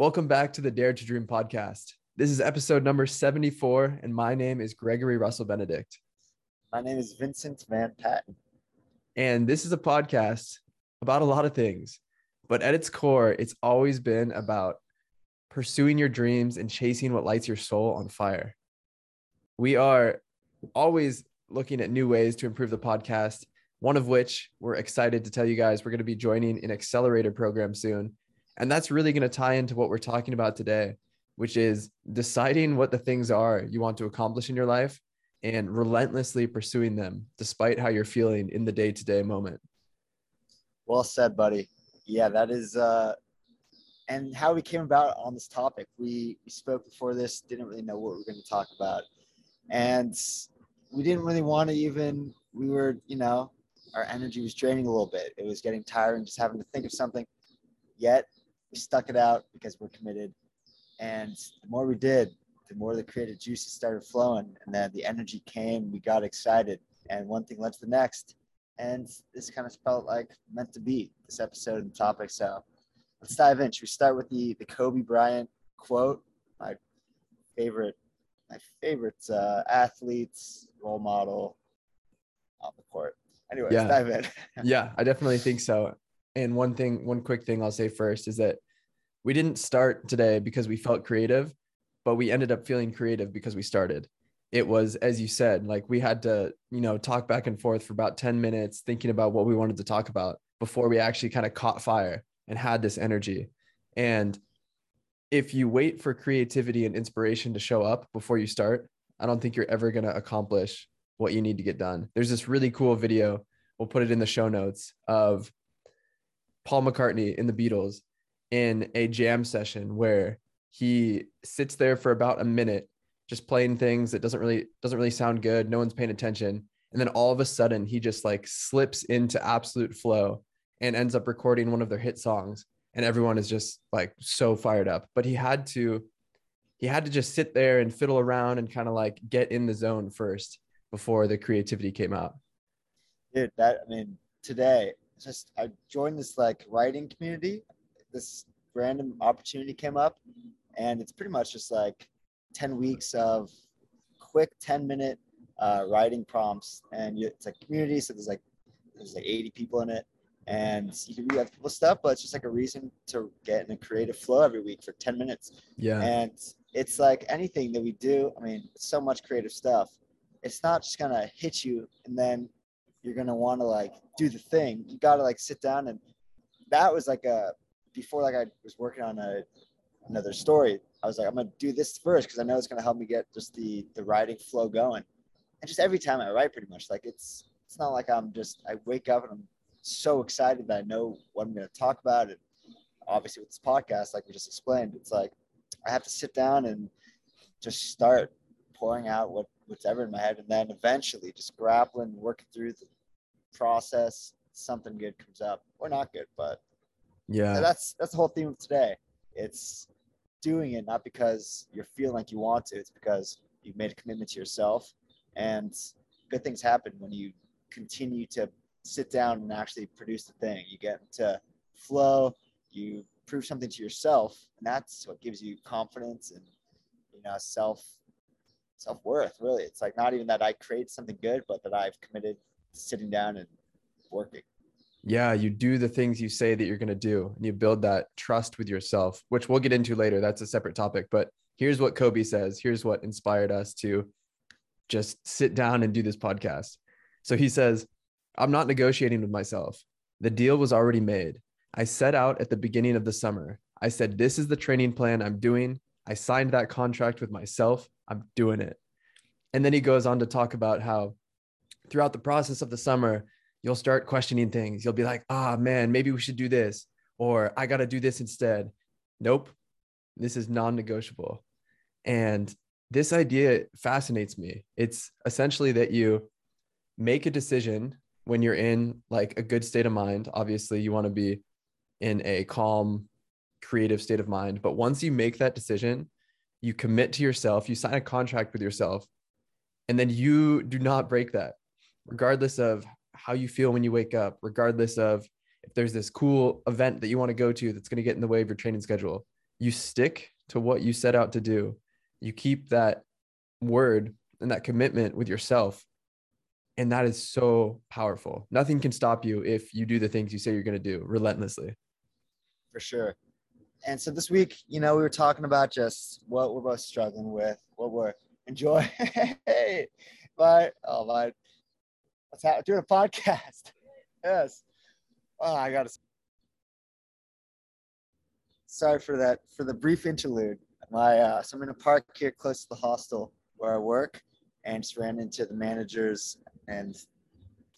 Welcome back to the Dare to Dream podcast. This is episode number 74, and my name is Gregory Russell Benedict. My name is Vincent Van Patten. And this is a podcast about a lot of things, but at its core, it's always been about pursuing your dreams and chasing what lights your soul on fire. We are always looking at new ways to improve the podcast, one of which we're excited to tell you guys we're going to be joining an accelerator program soon. And that's really going to tie into what we're talking about today, which is deciding what the things are you want to accomplish in your life and relentlessly pursuing them despite how you're feeling in the day to day moment. Well said, buddy. Yeah, that is, uh, and how we came about on this topic. We, we spoke before this, didn't really know what we were going to talk about. And we didn't really want to even, we were, you know, our energy was draining a little bit. It was getting tiring just having to think of something. Yet we stuck it out because we're committed. And the more we did, the more the creative juices started flowing. And then the energy came, we got excited. And one thing led to the next. And this kind of felt like meant to be this episode and topic. So let's dive in. Should we start with the, the Kobe Bryant quote? My favorite, my favorite uh, athletes, role model on the court. Anyway, Yeah. let's dive in. yeah, I definitely think so. And one thing, one quick thing I'll say first is that we didn't start today because we felt creative, but we ended up feeling creative because we started. It was, as you said, like we had to, you know, talk back and forth for about 10 minutes thinking about what we wanted to talk about before we actually kind of caught fire and had this energy. And if you wait for creativity and inspiration to show up before you start, I don't think you're ever going to accomplish what you need to get done. There's this really cool video, we'll put it in the show notes, of Paul McCartney in the Beatles in a jam session where he sits there for about a minute just playing things that doesn't really doesn't really sound good. No one's paying attention. And then all of a sudden he just like slips into absolute flow and ends up recording one of their hit songs. And everyone is just like so fired up. But he had to he had to just sit there and fiddle around and kind of like get in the zone first before the creativity came out. Dude that i mean today just i joined this like writing community. This random opportunity came up and it's pretty much just like 10 weeks of quick 10 minute uh, writing prompts. And you, it's like community so there's like there's like 80 people in it. And you can read other people's stuff but it's just like a reason to get in a creative flow every week for 10 minutes. Yeah. And it's like anything that we do i mean so much creative stuff. It's not just gonna hit you and then you're gonna want to like do the thing. You gotta like sit down and that was like a before like i was working on a another story i was like i'm gonna do this first because i know it's gonna help me get just the the writing flow going. And just every time i write pretty much like it's it's not like i'm just i wake up and i'm so excited that i know what i'm gonna talk about and obviously with this podcast like we just explained it's like I have to sit down and just start pouring out what whatever in my head, and then eventually just grappling, working through the process. Something good comes up, or not good, but yeah that's that's the whole theme of today. It's doing it not because you're feeling like you want to; it's because you've made a commitment to yourself, and good things happen when you continue to sit down and actually produce the thing. You get into flow. You prove something to yourself, and that's what gives you confidence and you know self self worth. Really, it's like not even that I create something good, but that I've committed sitting down and working. yeah you do the things you say that you're going to do and you build that trust with yourself which we'll get into later. That's a separate topic but here's what kobe says. Here's what inspired us to just sit down and do this podcast. So he says i'm not negotiating with myself. The deal was already made. I set out at the beginning of the summer. I said this is the training plan i'm doing. I signed that contract with myself i'm doing it and then he goes on to talk about how throughout the process of the summer you'll start questioning things. You'll be like, ah, man, maybe we should do this, or I got to do this instead. Nope, this is non negotiable. And this idea fascinates me. It's essentially that you make a decision when you're in like a good state of mind. Obviously, you want to be in a calm, creative state of mind. But once you make that decision, you commit to yourself, you sign a contract with yourself, and then you do not break that, regardless of how you feel when you wake up, regardless of if there's this cool event that you want to go to that's going to get in the way of your training schedule. you stick to what you set out to do. You keep that word and that commitment with yourself. And that is so powerful. Nothing can stop you if you do the things you say you're going to do relentlessly. For sure. And so this week, you know, we were talking about just what we're both struggling with, what we're enjoying. but oh my, what's happening? Doing a podcast. Yes. Oh, I got to. Sorry for that, for the brief interlude. My, uh, so I'm in a park here close to the hostel where I work and just ran into the managers and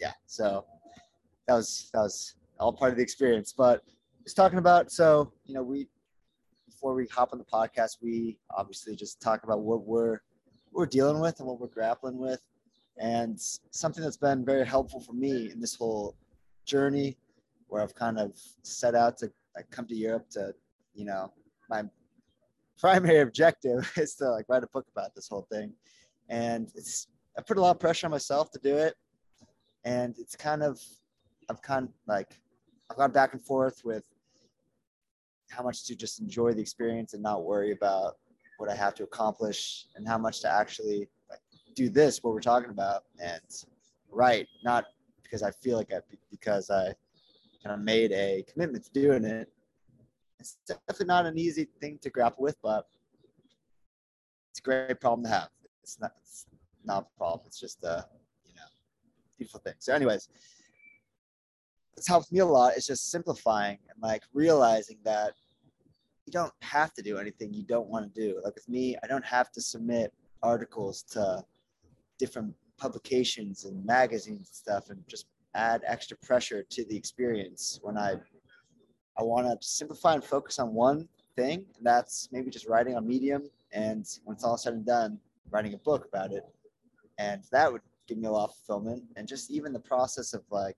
yeah, so that was, that was all part of the experience, but just talking about, so, you know, we, before we hop on the podcast, we obviously just talk about what we're, what we're dealing with and what we're grappling with. And something that's been very helpful for me in this whole journey where I've kind of set out to like come to Europe to, you know, my primary objective is to like write a book about this whole thing. And it's I put a lot of pressure on myself to do it. And it's kind of I've kind of like I've gone back and forth with how much to just enjoy the experience and not worry about what I have to accomplish and how much to actually do this what we're talking about and right, not because I feel like I because I kind of made a commitment to doing it. It's definitely not an easy thing to grapple with, but it's a great problem to have. It's not it's not a problem. It's just a you know beautiful thing. So, anyways, it's helped me a lot. It's just simplifying and like realizing that you don't have to do anything you don't want to do. Like with me, I don't have to submit articles to different publications and magazines and stuff and just add extra pressure to the experience when I I want to simplify and focus on one thing, and that's maybe just writing on Medium. And when it's all said and done, writing a book about it, and that would give me a lot of fulfillment. And just even the process of like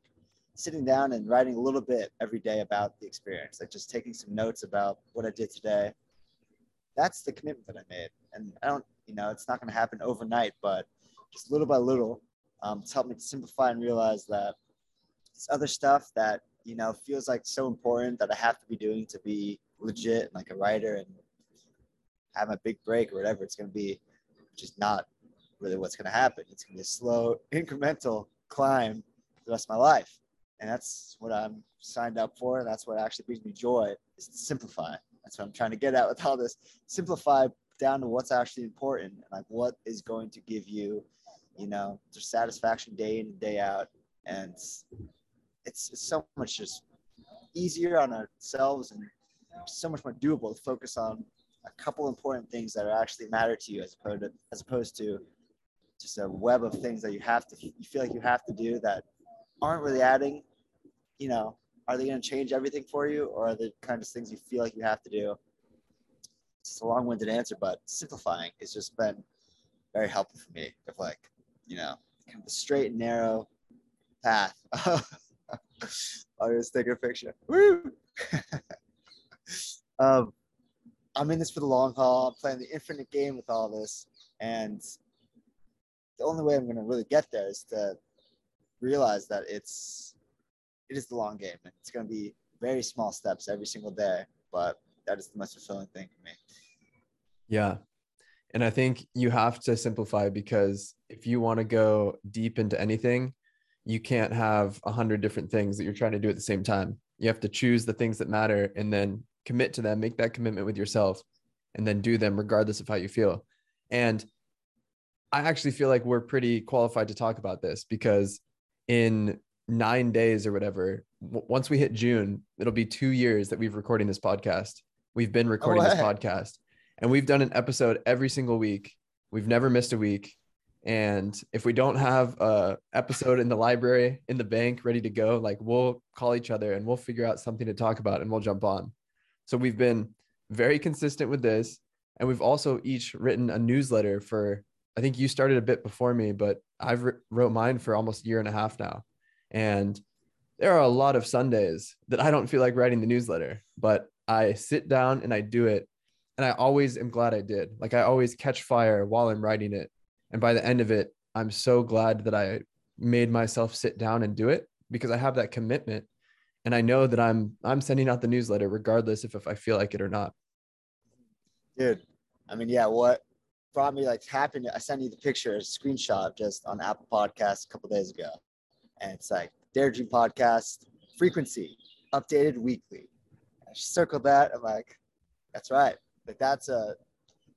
sitting down and writing a little bit every day about the experience, like just taking some notes about what I did today. That's the commitment that I made. And I don't, you know, it's not going to happen overnight, but just little by little, um, it's helped me to simplify and realize that this other stuff that, you know, feels like so important that I have to be doing to be legit, like a writer and have a big break or whatever it's going to be, just not really what's going to happen. It's going to be a slow, incremental climb the rest of my life and that's what I'm signed up for. And that's what actually brings me joy is to simplify. That's what I'm trying to get at with all this. Simplify down to what's actually important like what is going to give you, you know, satisfaction day in and day out. And it's, it's so much just easier on ourselves and so much more doable to focus on a couple important things that are actually matter to you as opposed to, as opposed to just a web of things that you have to you feel like you have to do that aren't really adding, you know, are they going to change everything for you or are the kind of things you feel like you have to do? It's a long winded answer, but simplifying has just been very helpful for me of like, you know, kind of the straight and narrow path. I was taking a picture. Woo! um, I'm in this for the long haul. I'm playing the infinite game with all this. And the only way I'm going to really get there is to realize that it's it is the long game it's going to be very small steps every single day but that is the most fulfilling thing for me. Yeah. And i think you have to simplify because if you want to go deep into anything you can't have a hundred different things that you're trying to do at the same time. You have to choose the things that matter and then commit to them make that commitment with yourself and then do them regardless of how you feel. And i actually feel like we're pretty qualified to talk about this because in nine days or whatever, w- once we hit June, it'll be two years that we've recording this podcast. We've been recording oh, this podcast and we've done an episode every single week. We've never missed a week. And if we don't have a episode in the library, in the bank, ready to go, like we'll call each other and we'll figure out something to talk about and we'll jump on. So we've been very consistent with this. And we've also each written a newsletter for I think you started a bit before me, but I've wrote mine for almost a year and a half now. And there are a lot of Sundays that I don't feel like writing the newsletter, but I sit down and I do it. And I always am glad I did. Like I always catch fire while I'm writing it. And by the end of it, I'm so glad that I made myself sit down and do it because I have that commitment and I know that I'm I'm sending out the newsletter regardless if, if I feel like it or not. dude. I mean, yeah, what brought me like happened? I sent you the picture, a screenshot just on Apple Podcast a couple days ago, and it's like Dare Dream Podcast frequency updated weekly. I circled that. I'm like, that's right. Like that's a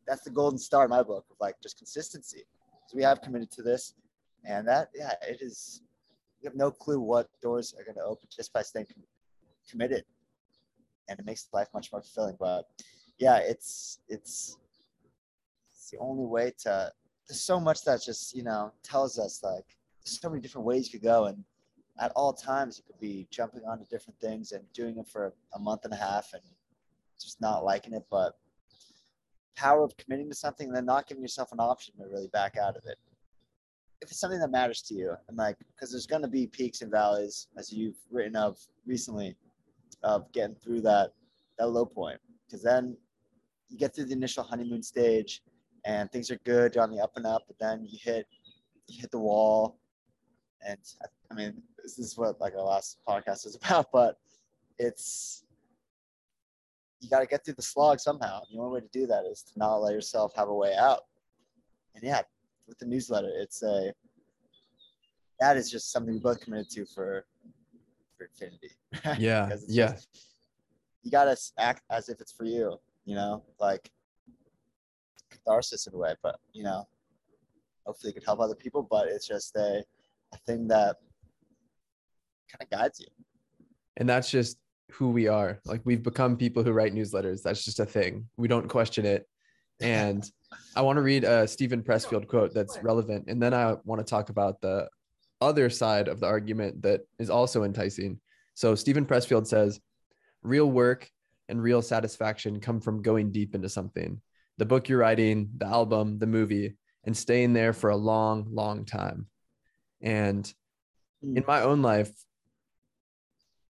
that's the golden star in my book of like just consistency. So we have committed to this, and that yeah, it is. You have no clue what doors are going to open just by staying committed, and it makes life much more fulfilling. But yeah, it's it's it's the only way to. There's so much that just you know tells us like so many different ways you could go, and at all times you could be jumping onto different things and doing it for a month and a half and just not liking it, but power of committing to something and then not giving yourself an option to really back out of it. If it's something that matters to you, and like, because there's going to be peaks and valleys, as you've written of recently, of getting through that that low point, because then you get through the initial honeymoon stage, and things are good, you're on the up and up, but then you hit you hit the wall, and I mean, this is what like our last podcast is about, but it's you got to get through the slog somehow. The only way to do that is to not let yourself have a way out. And yeah, with the newsletter, it's a that is just something we both committed to for for infinity. Yeah, yeah. Just, you gotta act as if it's for you. You know, like catharsis in a way, but you know, hopefully it could help other people. But it's just a a thing that kind of guides you. And that's just who we are. Like we've become people who write newsletters. That's just a thing. We don't question it. And I want to read a Steven Pressfield quote that's relevant. And then I want to talk about the other side of the argument that is also enticing. So Steven Pressfield says, real work and real satisfaction come from going deep into something. The book you're writing, the album, the movie, and staying there for a long, long time. And in mm. my own life,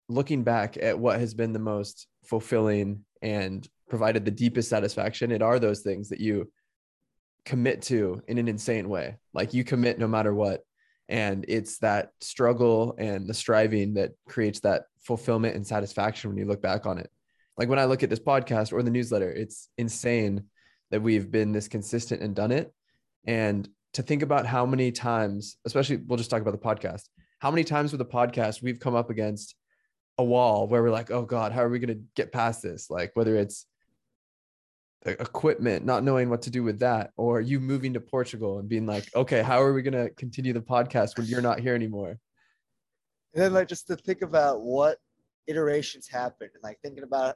looking back at what has been the most fulfilling and provided the deepest satisfaction, it are those things that you commit to in an insane way. Like you commit no matter what. And it's that struggle and the striving that creates that fulfillment and satisfaction when you look back on it. Like when I look at this podcast or the newsletter, it's insane that we've been this consistent and done it. And to think about how many times, especially we'll just talk about the podcast, how many times with the podcast we've come up against a wall where we're like, oh God, how are we going to get past this? Like whether it's equipment, not knowing what to do with that, or you moving to Portugal and being like, okay, how are we going to continue the podcast when you're not here anymore? And then like just to think about what iterations happened and like thinking about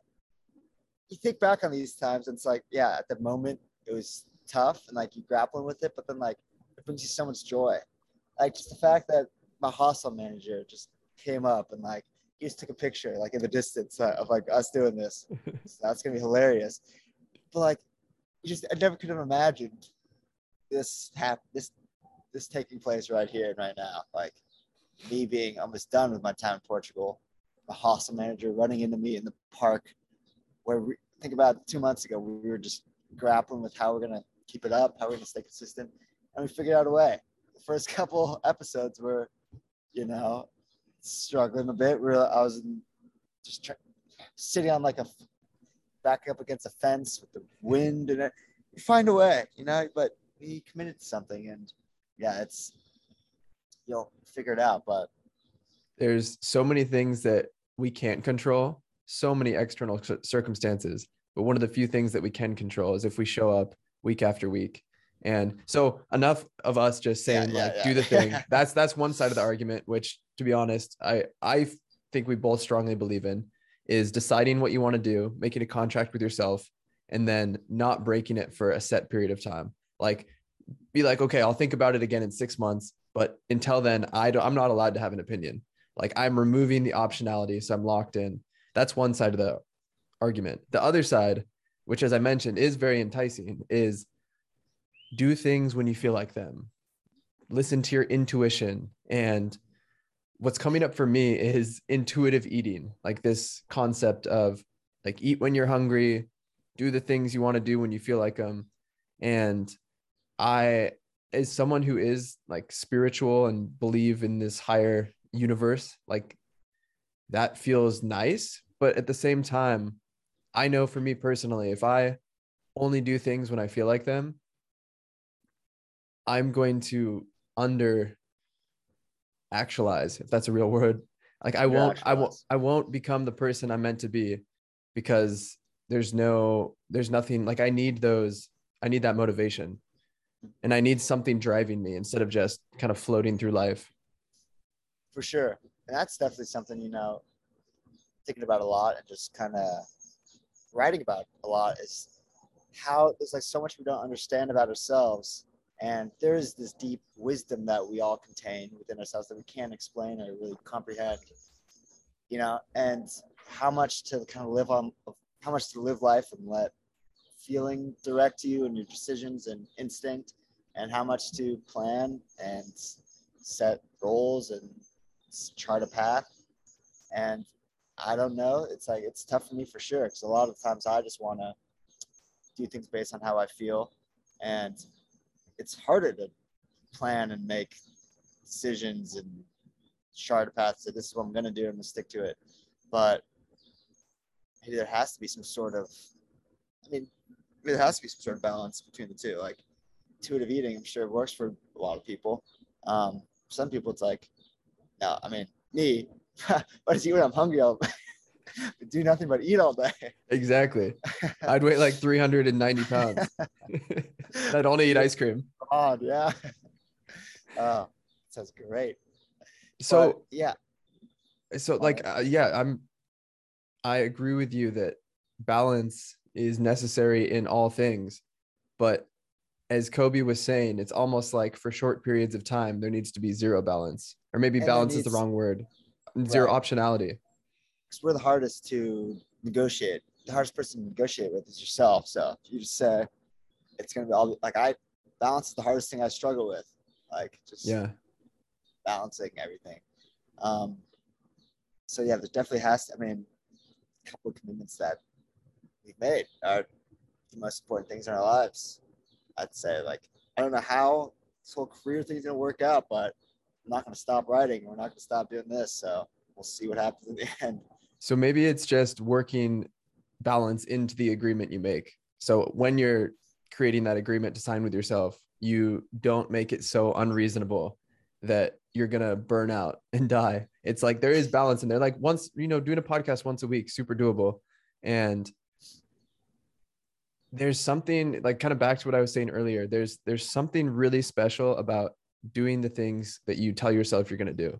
you think back on these times and it's like, yeah, at the moment it was tough and like you grappling with it, but then like brings you so much joy. Like just the fact that my hostel manager just came up and like he just took a picture like in the distance uh, of like us doing this. so that's gonna be hilarious. But like, you just I never could have imagined this hap this this taking place right here and right now. Like me being almost done with my time in Portugal, the hostel manager running into me in the park, where we think about two months ago we were just grappling with how we're gonna keep it up, how we're gonna stay consistent, and we figured out a way. The first couple episodes were, you know, struggling a bit. Where I was just try, sitting on like a back up against a fence with the wind and it. You find a way, you know. But he committed to something, and yeah, it's you'll figure it out. But there's so many things that we can't control, so many external circumstances. But one of the few things that we can control is if we show up week after week and so enough of us just saying yeah, like yeah. do the thing. that's that's one side of the argument, which to be honest, I I think we both strongly believe in is deciding what you want to do, making a contract with yourself, and then not breaking it for a set period of time. Like be like, okay, I'll think about it again in six months, but until then, I don't I'm not allowed to have an opinion. Like I'm removing the optionality, so I'm locked in. That's one side of the argument. The other side, which as I mentioned is very enticing, is do things when you feel like them. Listen to your intuition. And what's coming up for me is intuitive eating like this concept of like eat when you're hungry do the things you want to do when you feel like them. And i as someone who is like spiritual and believe in this higher universe like that feels nice. But at the same time i know for me personally if i only do things when I feel like them, I'm going to under actualize, if that's a real word. Like I won't, I won't, I won't become the person I'm meant to be because there's no, there's nothing like I need those, I need that motivation and I need something driving me instead of just kind of floating through life. For sure. And that's definitely something, you know, thinking about a lot and just kind of writing about a lot is how there's like so much we don't understand about ourselves and there is this deep wisdom that we all contain within ourselves that we can't explain or really comprehend you know? And how much to kind of live on how much to live life and let feeling direct you and your decisions and instinct and how much to plan and set goals and chart a path. And i don't know it's like it's tough for me for sure because a lot of times i just want to do things based on how i feel. And it's harder to plan and make decisions and chart a path. So this is what I'm going to do. I'm going to stick to it. But maybe there has to be some sort of, I mean, there has to be some sort of balance between the two. Like intuitive eating, I'm sure it works for a lot of people. Um, some people, it's like, no, I mean, me, what is eat when I'm hungry? I'll do nothing but eat all day. Exactly. I'd weigh like 390 pounds. I'd only eat ice cream. God, yeah. Oh, sounds great. So but, yeah. So like uh, yeah, I'm. I agree with you that balance is necessary in all things, but as Kobe was saying, it's almost like for short periods of time there needs to be zero balance, or maybe and balance needs, is the wrong word. Zero right. optionality. Because we're the hardest to negotiate. The hardest person to negotiate with is yourself. So you just say, it's gonna be all like I balance is the hardest thing I struggle with. Like just yeah, balancing everything. Um, so yeah, there definitely has to. I mean, a couple of commitments that we've made are the most important things in our lives. I'd say like I don't know how this whole career thing's gonna work out, but I'm not gonna stop writing. We're not gonna stop doing this. So we'll see what happens in the end. So maybe it's just working balance into the agreement you make. So when you're creating that agreement to sign with yourself, you don't make it so unreasonable that you're gonna burn out and die. It's like there is balance in there. Like once, you know, doing a podcast once a week, super doable. And there's something like kind of back to what I was saying earlier. There's there's something really special about doing the things that you tell yourself you're gonna do.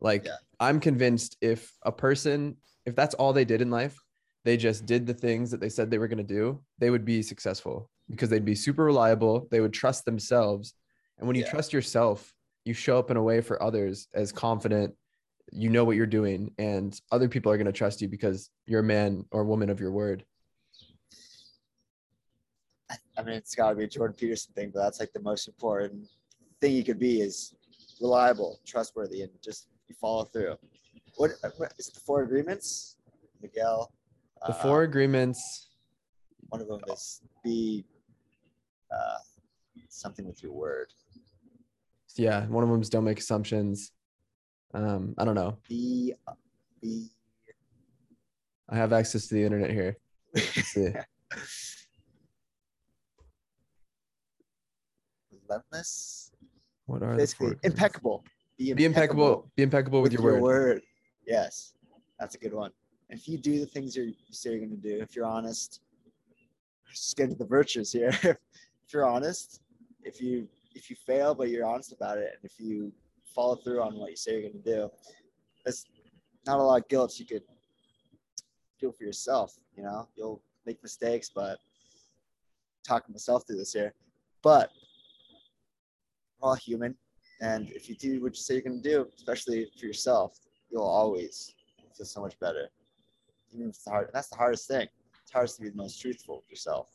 Like yeah. I'm convinced if a person, if that's all they did in life, they just did the things that they said they were gonna do, they would be successful because they'd be super reliable. They would trust themselves. And when you yeah. trust yourself, you show up in a way for others as confident, you know what you're doing, and other people are going to trust you because you're a man or woman of your word. I mean, it's got to be a Jordan Peterson thing, but that's like the most important thing you could be is reliable, trustworthy, and just you follow through. What, what is it? The four agreements, Miguel. The four uh, agreements. One of them is be uh, something with your word. Yeah, one of them is don't make assumptions. Um, I don't know. Be, be. I have access to the internet here. Let's see. Relentless. What are basically impeccable. Be impeccable. Be impeccable. Be impeccable with, with your, your word. word. Yes, that's a good one. If you do the things you're say you're going to do, if you're honest, just get into the virtues here. if you're honest, if you if you fail but you're honest about it, and if you follow through on what you say you're going to do, there's not a lot of guilt you could do for yourself. You know, you'll make mistakes, but talking myself through this here, but we're all human, and if you do what you say you're going to do, especially for yourself, you'll always feel so much better. Even if it's hard, that's the hardest thing. It's hardest to be the most truthful with yourself.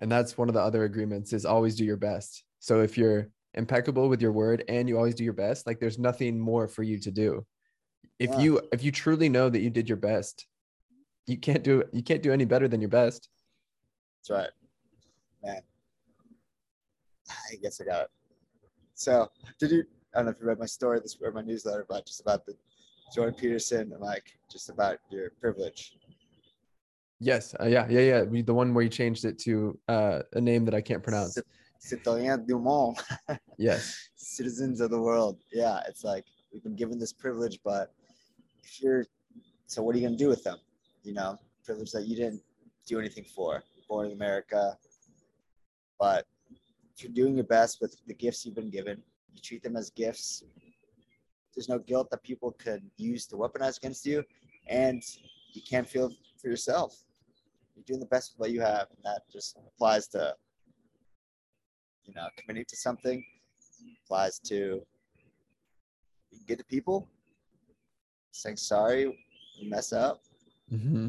And that's one of the other agreements is always do your best. So if you're impeccable with your word and you always do your best like there's nothing more for you to do. If yeah. you if you truly know that you did your best you can't do you can't do any better than your best. That's right. Man. I guess i got it. So did you i don't know if you read my story this or my newsletter but just about the jordan peterson and like just about your privilege Yes. Uh, yeah. Yeah. Yeah. We, the one where you changed it to uh, a name that I can't pronounce. Citoyens du Monde. Yes. Citizens of the world. Yeah, it's like we've been given this privilege, but if you're, so what are you gonna do with them? You know, privilege that you didn't do anything for. Born in America, but if you're doing your best with the gifts you've been given, you treat them as gifts. There's no guilt that people could use to weaponize against you, and you can't feel for yourself. You're doing the best with what you have, and that just applies to, you know, committing to something. Applies to being good to people, saying sorry, you mess up, mm-hmm.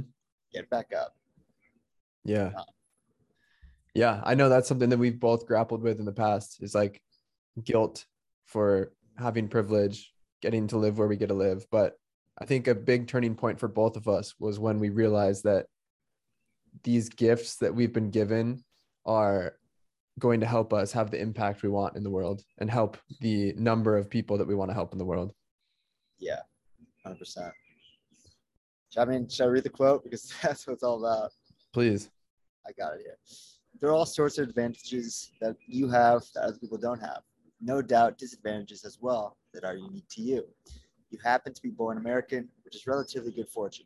get back up. Yeah. Yeah. I know that's something that we've both grappled with in the past is like guilt for having privilege, getting to live where we get to live. But I think a big turning point for both of us was when we realized that these gifts that we've been given are going to help us have the impact we want in the world and help the number of people that we want to help in the world. Yeah, hundred percent. I mean, should I read the quote because that's what it's all about? Please. I got it here. There are all sorts of advantages that you have that other people don't have. No doubt disadvantages as well that are unique to you. You happen to be born American, which is relatively good fortune.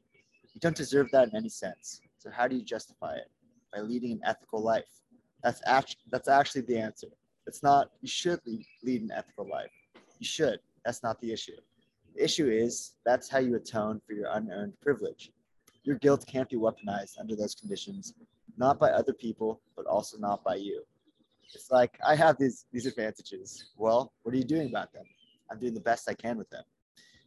You don't deserve that in any sense. So how do you justify it? By leading an ethical life. That's actually that's actually the answer. It's not you should lead, lead an ethical life. You should. That's not the issue. The issue is that's how you atone for your unearned privilege. Your guilt can't be weaponized under those conditions not by other people, but also not by you. It's like I have these these advantages. Well, what are you doing about them? I'm doing the best I can with them.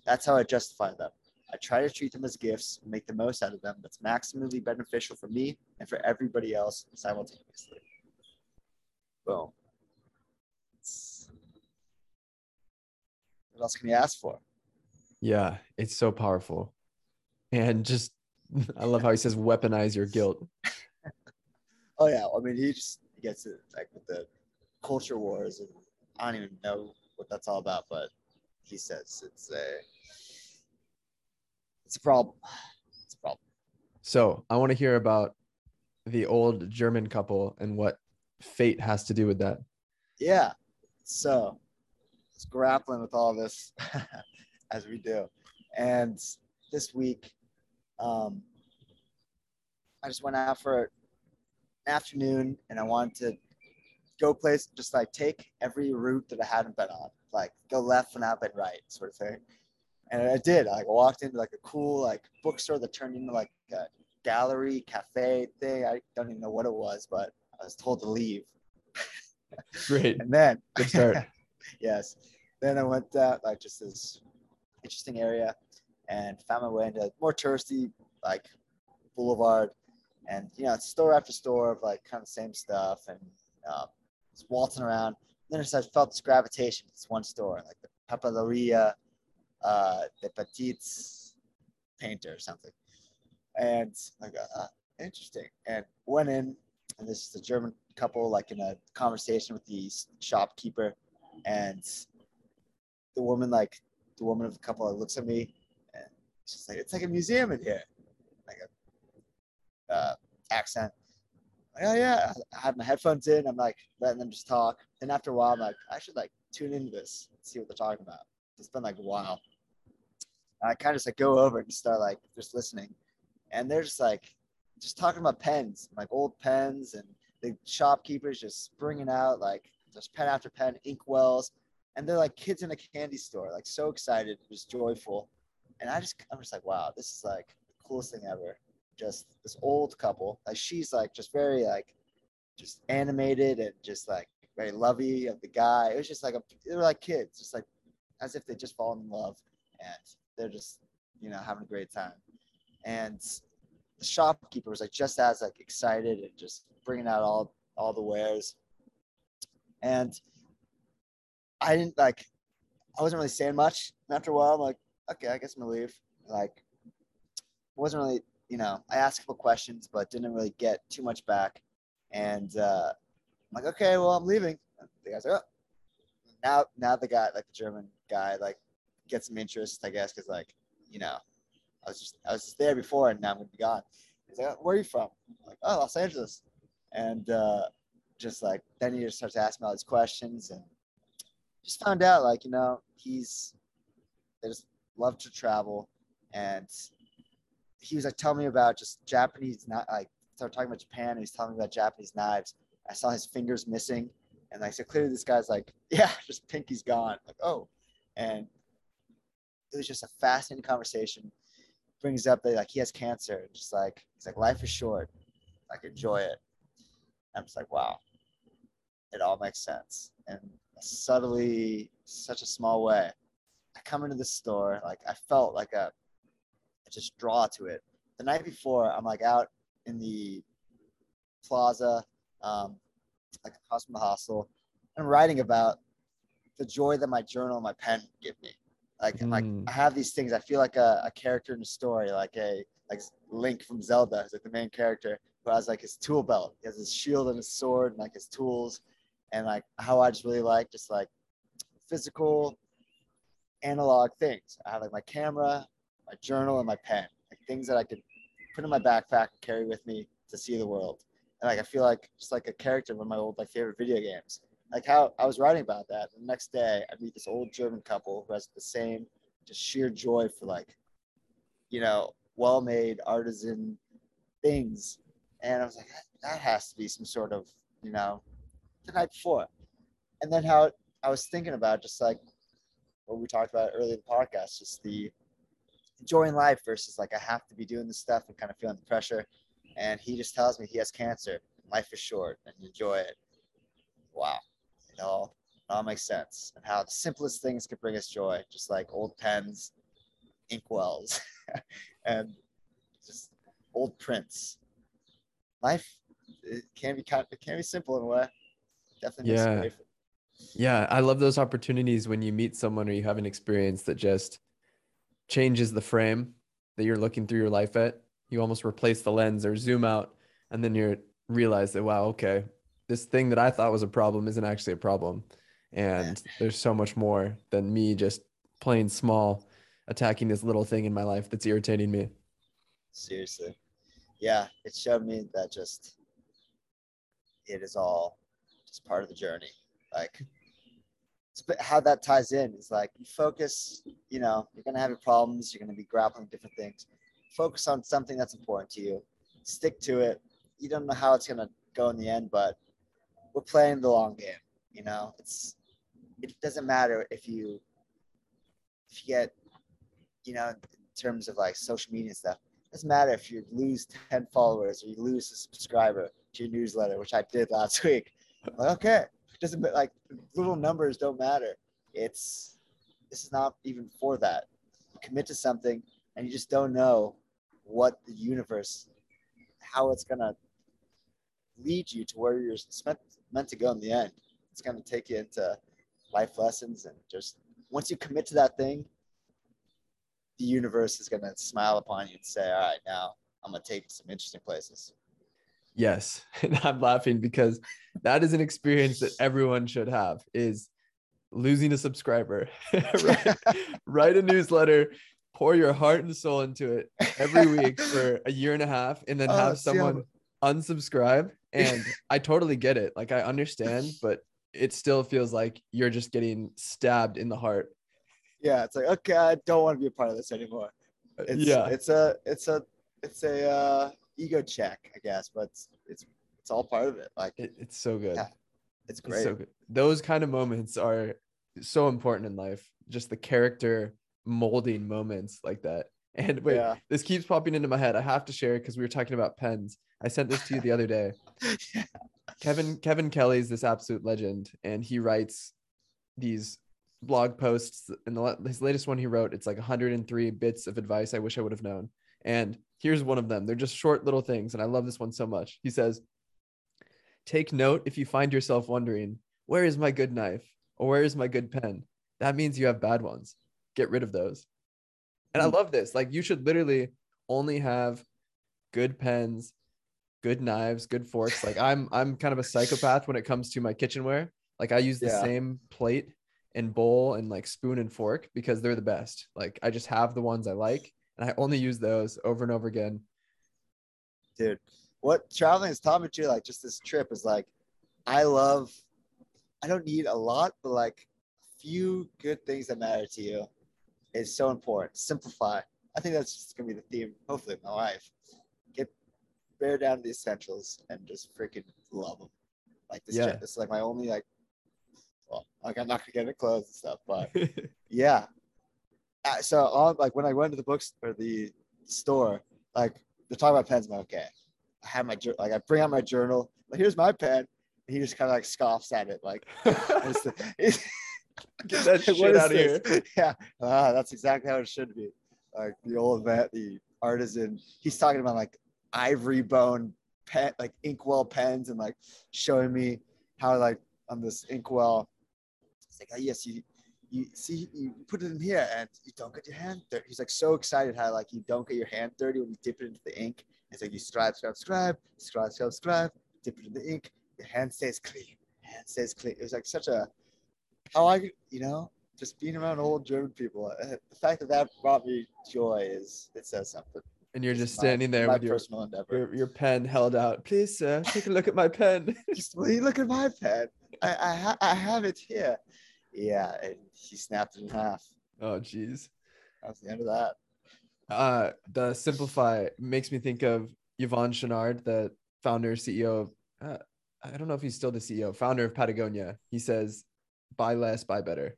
That's how I justify them. I try to treat them as gifts, make the most out of them that's maximally beneficial for me and for everybody else simultaneously. Boom. What else can you ask for? Yeah. It's so powerful. And just, I love how he says weaponize your guilt. Oh yeah, I mean he just he gets it like with the culture wars and I don't even know what that's all about, but he says it's a it's a problem. It's a problem. So I want to hear about the old German couple and what fate has to do with that. Yeah. So it's grappling with all this as we do. And this week, um, I just went out for afternoon and I wanted to go place, just like take every route that I hadn't been on, like go left I've been right, sort of thing. And I did. I like, walked into like a cool like bookstore that turned into like a gallery cafe thing. I don't even know what it was, but I was told to leave. Great. And then Good start. yes. Then I went uh, like just this interesting area and found my way into more touristy like boulevard and you know it's store after store of like kind of same stuff and um, just waltzing around. And Then I felt this gravitation It's one store like the Papeleria uh, de Petites painter or something. And like uh, interesting. And went in and this is a German couple like in a conversation with the shopkeeper and the woman like the woman of the couple looks at me and she's like it's like a museum in here uh, accent. Like, oh yeah. I had my headphones in. I'm like letting them just talk. And after a while i'm like i should like tune into this see what they're talking about. It's been like a while. I kind of just like go over and start like just listening. And they're just like just talking about pens like old pens. And the shopkeepers just bringing out like just pen after pen ink wells and they're like kids in a candy store, like so excited, just joyful. And I just, I'm just like, wow, this is like the coolest thing ever. Just this old couple, like she's like just very like, just animated and just like very lovey of the guy. It was just like a, they were like kids, just like as if they just fallen in love, and they're just, you know, having a great time. And the shopkeeper was like just as like excited and just bringing out all all the wares. And I didn't like, I wasn't really saying much. And after a while, I'm like, okay, I guess I'm gonna leave. Like, wasn't really, you know, I asked a couple questions, but didn't really get too much back. And uh, I'm like, okay, well, I'm leaving. And the guy's like, oh. now, now the guy, like the German guy, like gets some interest, I guess, because like, you know, I was just, I was just there before, and now I'm gonna be gone. He's like, where are you from? I'm like, oh, Los Angeles. And uh, just like, then he just starts asking all these questions and just found out like, you know, he's, they just love to travel. And he was like telling me about just Japanese, not like, started talking about Japan. And he's telling me about Japanese knives. I saw his fingers missing. And like, so clearly this guy's like, yeah, just pinky's gone. Like, oh. And it was just a fascinating conversation. Brings up that like he has cancer. Just like he's like life is short. Like enjoy it. I'm just like wow, it all makes sense. And subtly, such a small way, I come into the store like I felt like a, I just draw to it. The night before, I'm like out in the plaza, um, like across from the hostel. I'm writing about the joy that my journal and my pen give me. Like, mm. like I have these things. I feel like a, a character in a story, like a like Link from Zelda, is like the main character who has like his tool belt. He has his shield and his sword and like his tools, and like how I just really like just like physical analog things. I have like my camera, my journal, and my pen, like things that I could put in my backpack and carry with me to see the world. And like I feel like just like a character in one of my old like favorite video games like how I was writing about that. The next day, I meet this old German couple who has the same just sheer joy for like, you know, well-made artisan things, and I was like, that has to be some sort of, you know, the night before, and then how I was thinking about just like what we talked about earlier in the podcast, just the enjoying life versus like I have to be doing this stuff and kind of feeling the pressure. And he just tells me he has cancer. Life is short and enjoy it. Wow it all, it all makes sense and how the simplest things can bring us joy, just like old pens, inkwells, and just old prints. Life it can be kind, it can be simple in a way. Definitely. Yeah. Yeah, I love those opportunities when you meet someone or you have an experience that just changes the frame that you're looking through your life at. You almost replace the lens or zoom out, and then you realize that wow, okay, this thing that I thought was a problem isn't actually a problem. And there's so much more than me just playing small, attacking this little thing in my life that's irritating me. Seriously. Yeah, it showed me that just it is all just part of the journey. Like how that ties in is like you focus, you know, you're gonna have your problems, you're gonna be grappling different things. Focus on something that's important to you. Stick to it. You don't know how it's gonna go in the end, but we're playing the long game. You know, it's it doesn't matter if you if you get you know in terms of like social media stuff. It doesn't matter if you lose ten followers or you lose a subscriber to your newsletter, which I did last week. Like, okay, doesn't like little numbers don't matter. It's this is not even for that. You commit to something and you just don't know what the universe, how it's gonna lead you to where you're spent, meant to go in the end. It's to take you into life lessons and just once you commit to that thing, the universe is to smile upon you and say, "All right, now I'm to take you some interesting places." Yes, and I'm laughing because that is an experience that everyone should have is losing a subscriber. write, write a newsletter, pour your heart and soul into it every week for a year and a half and then oh, have someone unsubscribe and I totally get it. Like I understand, but it still feels like you're just getting stabbed in the heart. Yeah, it's like okay, I don't want to be a part of this anymore. It's, yeah, it's a it's a it's a uh, ego check, I guess, but it's it's, it's all part of it. Like it, it's so good. Yeah, it's great. It's so good. Those kind of moments are so important in life. Just the character molding moments like that. And wait, yeah. this keeps popping into my head. I have to share it because we were talking about pens. I sent this to you the other day. yeah. Kevin Kevin is this absolute legend, and he writes these blog posts. And the his latest one he wrote, it's like 103 bits of advice I wish I would have known. And here's one of them. They're just short little things, and I love this one so much. He says, "Take note if you find yourself wondering, where is my good knife or where is my good pen? That means you have bad ones. Get rid of those." And I hmm. love this. Like you should literally only have good pens good knives, good forks. Like I'm I'm kind of a psychopath when it comes to my kitchenware. Like I use the yeah. same plate and bowl and like spoon and fork because they're the best. Like I just have the ones I like and I only use those over and over again. dude. What traveling has taught me too, like just this trip is like, I love. I don't need a lot, but like a few good things that matter to you is so important. Simplify. I think that's just gonna be the theme. Hopefully, of my life. Get bear down to the essentials and just freaking love them. Like this, Yeah. yeah. this is like my only like. Well, like I'm not gonna get into clothes and stuff, but yeah. So on like when I went to the books or the store, like they're talking about pens, I'm like, okay. I have my like I bring out my journal. Like here's my pen. And he just kind of like scoffs at it, like Get that shit out of here. Yeah, ah, that's exactly how it should be. Like the old vet, the artisan. He's talking about like ivory bone pen, like inkwell pens, and like showing me how like on this inkwell. It's like, oh, yes, you you see, you put it in here, and you don't get your hand dirty. He's like so excited how like you don't get your hand dirty when you dip it into the ink. It's like you scribe, scribe, scribe, scribe, scribe, scribe, dip it in the ink. Your hand stays clean. Hand stays clean. It was like such a how I, you know, just being around old German people. uh, The fact that that brought me joy is it says something. and you're just my- standing there with your, endeavor. your your pen held out. Please, sir, take a look at my pen. Just, will you look at my pen? I I, ha- I have it here. Yeah, and he snapped it in half. oh, jeez. That's the end of that. uh the simplify makes me think of Yvon Chouinard, the founder CEO of uh, I don't know if he's still the CEO, founder of Patagonia. He says buy less, buy better.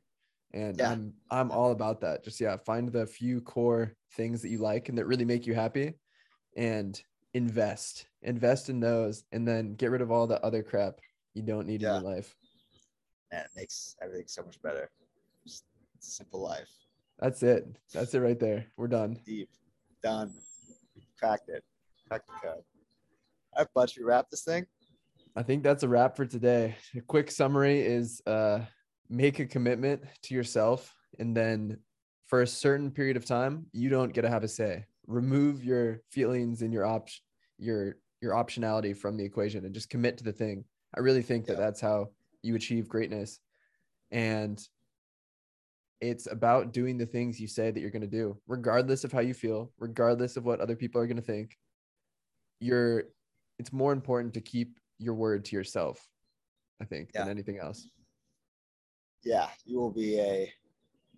And Yeah. I'm I'm all about that. Just yeah, find the few core things that you like and that really make you happy and invest. Invest in those and then get rid of all the other crap you don't need Yeah. in your life. Man, it makes everything so much better. Just simple life. That's it. That's it right there. We're done. Deep. Done. Cracked it. Cracked the code. All right, bud, should we wrap this thing? I think that's a wrap for today. A quick summary is uh, make a commitment to yourself, and then for a certain period of time, you don't get to have a say. Remove your feelings and your option, your your optionality from the equation, and just commit to the thing. I really think that Yeah. that's how you achieve greatness, and it's about doing the things you say that you're going to do, regardless of how you feel, regardless of what other people are going to think. You're it's more important to keep your word to yourself, I think, than anything else. yeah, you will be a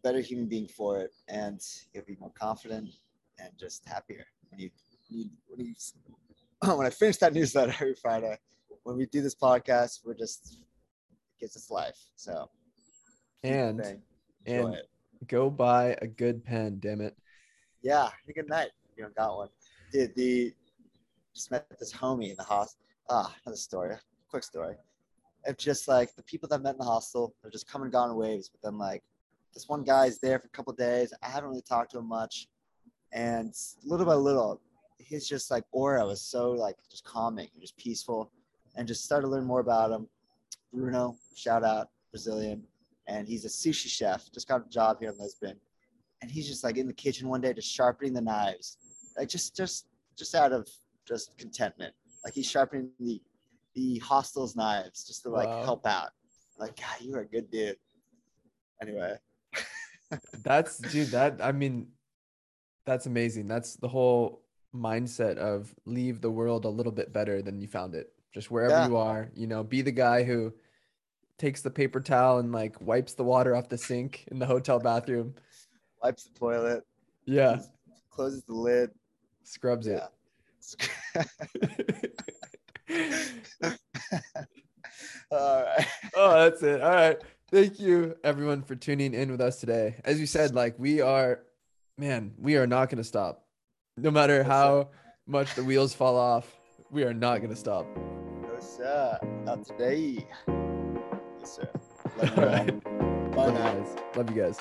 better human being for it, and you'll be more confident and just happier. When you, you when you when I finish that newsletter every Friday, when we do this podcast, we're just it gives us life. So And and it. go buy a good pen, damn it. Yeah, good night. You don't got one. Dude, the just met this homie in the hospital. Ah, another story. Quick story. Of just like the people that I met in the hostel, they're just coming and gone in waves. But then like this one guy's there for a couple days. I haven't really talked to him much. And little by little, his just like aura was so like just calming and just peaceful. And just started to learn more about him. Bruno, shout out, Brazilian. And he's a sushi chef. Just got a job here in Lisbon and he's just like in the kitchen one day just sharpening the knives like just just just out of just contentment like he's sharpening the the hostel's knives just to like Wow. help out like god you are a good dude anyway That's dude, that I mean, that's amazing. That's the whole mindset of leave the world a little bit better than you found it. Just wherever Yeah. you are, you know, be the guy who takes the paper towel and like wipes the water off the sink in the hotel bathroom. wipes the toilet Yeah, closes the lid scrubs it. all right oh, that's it. All right. Thank you everyone for tuning in with us today. As you said, like we are, man, we are not going to stop. No matter Yes, sir. how much the wheels fall off, we are not going to stop. no sir not today yes Love you All all. right. bye Love you guys. Love you guys.